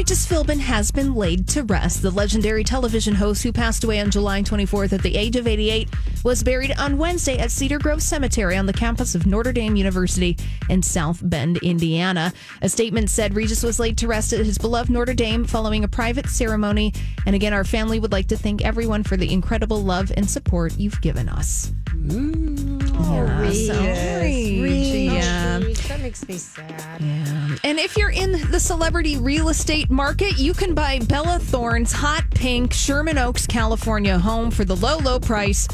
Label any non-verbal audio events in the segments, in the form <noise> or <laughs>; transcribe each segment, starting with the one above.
Regis Philbin has been laid to rest. The legendary television host who passed away on July 24th at the age of 88 was buried on Wednesday at Cedar Grove Cemetery on the campus of Notre Dame University in South Bend, Indiana. A statement said Regis was laid to rest at his beloved Notre Dame following a private ceremony. And again, our family would like to thank everyone for the incredible love and support you've given us. Mm. Oh, Yeah, so, Regis, oh, yeah. That makes me sad. Yeah. And if you're in the celebrity real estate market, you can buy Bella Thorne's hot pink Sherman Oaks, California home for the low, low price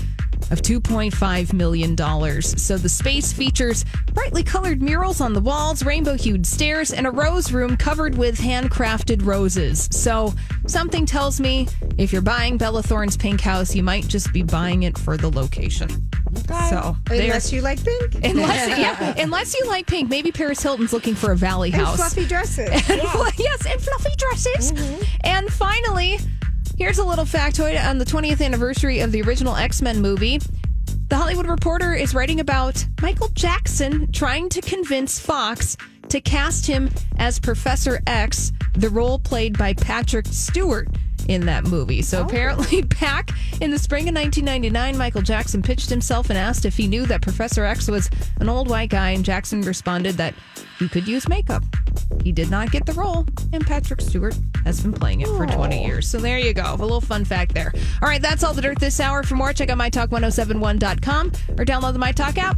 of $2.5 million. So the space features brightly colored murals on the walls, rainbow hued stairs, and a rose room covered with handcrafted roses. So something tells me if you're buying Bella Thorne's pink house, you might just be buying it for the location. So Unless you like pink. Unless, <laughs> yeah, unless you like pink, maybe Paris Hilton's looking for a valley And house. fluffy dresses. <laughs> And fl- yes, and fluffy dresses. Mm-hmm. And finally, here's a little factoid on the 20th anniversary of the original X Men movie. The Hollywood Reporter is writing about Michael Jackson trying to convince Fox to cast him as Professor X, the role played by Patrick Stewart in that movie. So oh. apparently, <laughs> back in the spring of 1999, Michael Jackson pitched himself and asked if he knew that Professor X was an old white guy, and Jackson responded that he could use makeup. He did not get the role, and Patrick Stewart has been playing it for 20 years. So there you go. A little fun fact there. All right, that's all the dirt this hour. For more, check out mytalk1071.com or download the MyTalk app.